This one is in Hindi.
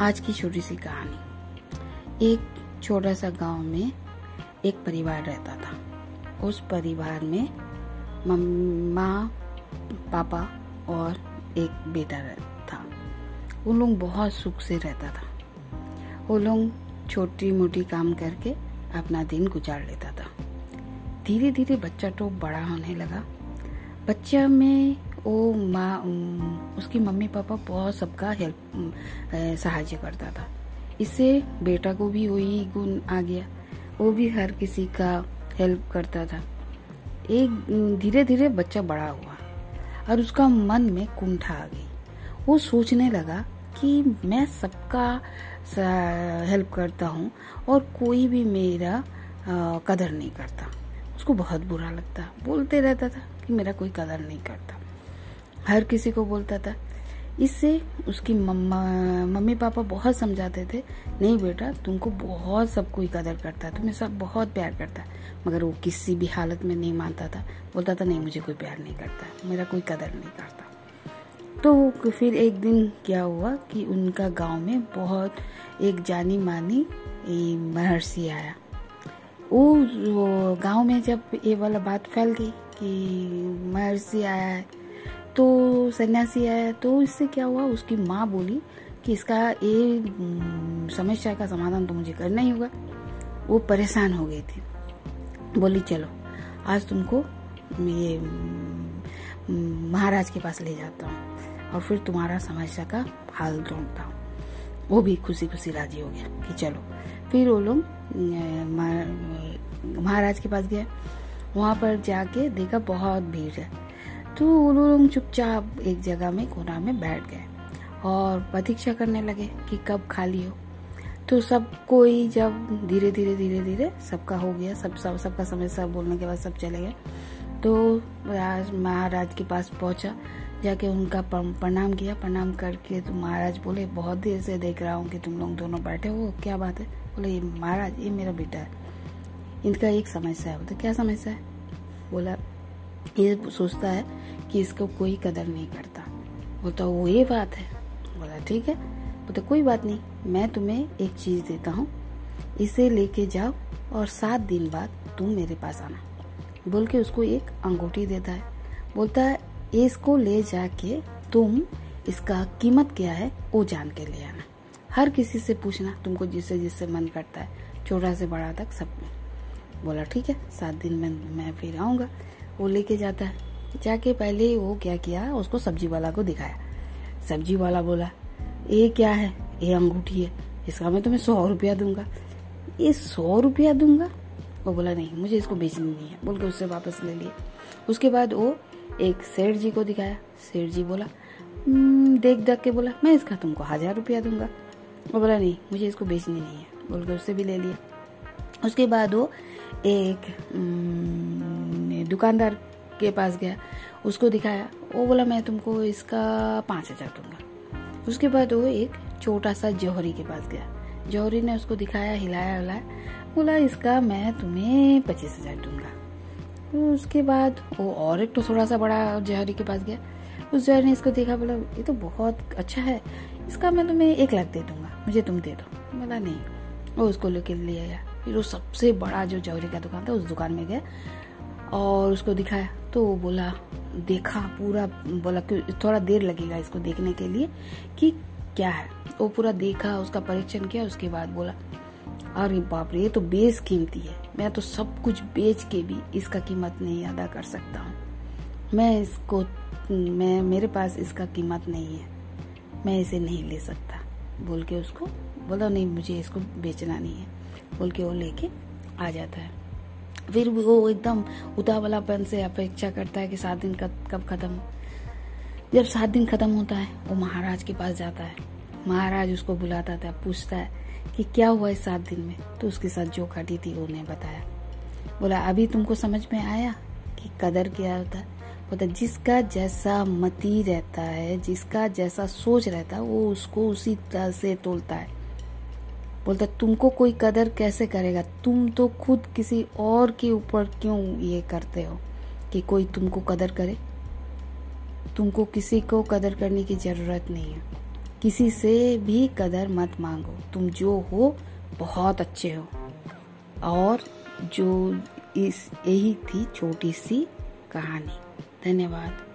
आज की छोटी सी कहानी। एक छोटा सा गाँव में एक परिवार रहता था। उस परिवार में माँ, पापा और एक बेटा था। वो लोग बहुत सुख से रहता था। वो लोग छोटी मोटी काम करके अपना दिन गुजार लेता था। धीरे धीरे बच्चा तो बड़ा होने लगा। बच्चा में वो माँ उसकी मम्मी पापा बहुत सबका हेल्प सहायता करता था। इससे बेटा को भी वही गुण आ गया। वो भी हर किसी का हेल्प करता था। एक धीरे धीरे बच्चा बड़ा हुआ और उसका मन में कुंठा आ गई। वो सोचने लगा कि मैं सबका हेल्प करता हूँ और कोई भी मेरा कदर नहीं करता। उसको बहुत बुरा लगता। बोलते रहता था कि मेरा कोई कदर नहीं करता। हर किसी को बोलता था। इससे उसकी मम्मा पापा बहुत समझाते थे, नहीं बेटा, तुमको बहुत सब कोई कदर करता है, तुम्हें सब बहुत प्यार करता है। मगर वो किसी भी हालत में नहीं मानता था। बोलता था, नहीं, मुझे कोई प्यार नहीं करता मेरा कोई कदर नहीं करता। तो फिर एक दिन क्या हुआ कि उनका गाँव में बहुत एक जानी मानी महर्षि आया। वो गाँव में जब ये वाला बात फैल गई कि महर्षि आया है तो सन्यासी आया तो इससे क्या हुआ? उसकी माँ बोली कि इसका ये समस्या का समाधान तो मुझे करना ही होगा। वो परेशान हो गई थी। बोली, चलो, आज तुमको ये महाराज के पास ले जाता हूँ और फिर तुम्हारा समस्या का हाल ढूंढता हूँ। वो भी खुशी खुशी राज़ी हो गया कि चलो। फिर वो लोग महाराज के पास गए। वहाँ पर जाके देखा बहुत भीड़ है। तो वो लोग चुपचाप एक जगह में, कोना में बैठ गए और प्रतीक्षा करने लगे कि कब खाली हो। तो सब कोई जब धीरे धीरे धीरे धीरे सबका हो गया, सब सब, सबका समय, सब बोलने के बाद सब चले गए। तो राज महाराज के पास पहुँचा, जाके उनका प्रणाम किया। प्रणाम करके तो महाराज बोले, बहुत देर से देख रहा हूँ कि तुम लोग दोनों बैठे हो, क्या बात है? बोले, ये महाराज, ये मेरा बेटा है। इनका एक समस्या है। बोलते क्या समस्या है? बोला ये सोचता है कि इसको कोई कदर नहीं करता। बोलता वो ये बात है। बोला, ठीक है बोलते कोई बात नहीं, मैं तुम्हें एक चीज़ देता हूँ। इसे लेके जाओ और सात दिन बाद तुम मेरे पास आना। बोल के उसको एक अंगूठी देता है। बोलता है, इसको ले जाके तुम इसका कीमत क्या है, वो जान के ले आना। हर किसी से पूछना, तुमको जिससे जिससे मन करता है छोटा से बड़ा तक सब बोला, ठीक है, सात दिन में मैं फिर आऊँगा। वो लेके जाता है। जाके पहले वो क्या किया उसको सब्ज़ी वाला को दिखाया। सब्ज़ी वाला बोला ये क्या है? ये अंगूठी है। इसका मैं तुम्हें सौ रुपया दूँगा। ये सौ रुपया दूँगा? वो बोला नहीं मुझे इसको बेचनी नहीं है। बोल के उससे वापस ले लिया उसके बाद वो एक सेठ जी को दिखाया। सेठ जी बोला हम्म, देख देख के बोला मैं इसका तुमको हज़ार रुपया दूँगा। वो बोला नहीं मुझे इसको बेचनी नहीं है। बोल के उससे भी ले लिया। उसके बाद वो एक दुकानदार के पास गया, उसको दिखाया, वो बोला, मैं तुमको इसका पाँच हज़ार दूँगा। उसके बाद वो एक छोटा सा जौहरी के पास गया। जौहरी ने उसको दिखाया, हिलाया हिलाया बोला, इसका मैं तुम्हें पच्चीस हज़ार दूँगा। तो उसके बाद वो और एक तो थोड़ा सा बड़ा जौहरी के पास गया। उस जौहरी ने इसको देखा, बोला, ये तो बहुत अच्छा है, इसका मैं तुम्हें एक लाख दे दूँगा, मुझे तुम दे दो। बोला, नहीं। वो उसको लेके ले आया। फिर वो सबसे बड़ा जो जौहरी का दुकान था, उस दुकान में गया। और उसको दिखाया। तो वो बोला, देखा पूरा, बोला कि थोड़ा देर लगेगा इसको देखने के लिए कि क्या है। वो पूरा देखा, उसका परीक्षण किया, उसके बाद बोला, अरे बाप रे, ये तो बेस कीमती है। मैं तो सब कुछ बेच के भी इसका कीमत नहीं अदा कर सकता हूँ। मैं इसको, मैं, मेरे पास इसका कीमत नहीं है। मैं इसे नहीं ले सकता। बोल के उसको, बोला, नहीं, मुझे इसको बेचना नहीं है। बोल के वो लेके आ जाता है। फिर वो एकदम उतावलापन से अपेक्षा करता है कि सात दिन कब खत्म। जब सात दिन खत्म होता है, वो महाराज के पास जाता है। महाराज उसको बुलाता था, पूछता है कि क्या हुआ इस सात दिन में? तो उसके साथ जो घटी थी उन्हें बताया। बोला, अभी तुमको समझ में आया कि कदर क्या होता है? बोलता, जिसका जैसा मती रहता है, जिसका जैसा सोच रहता है, वो उसको उसी तरह से तोलता है। बोलता, तुमको कोई कदर कैसे करेगा? तुम तो खुद किसी और के ऊपर क्यों ये करते हो कि कोई तुमको कदर करे? तुमको किसी को कदर करने की ज़रूरत नहीं है। किसी से भी कदर मत मांगो। तुम जो हो, बहुत अच्छे हो। और जो इस, यही थी छोटी सी कहानी। धन्यवाद।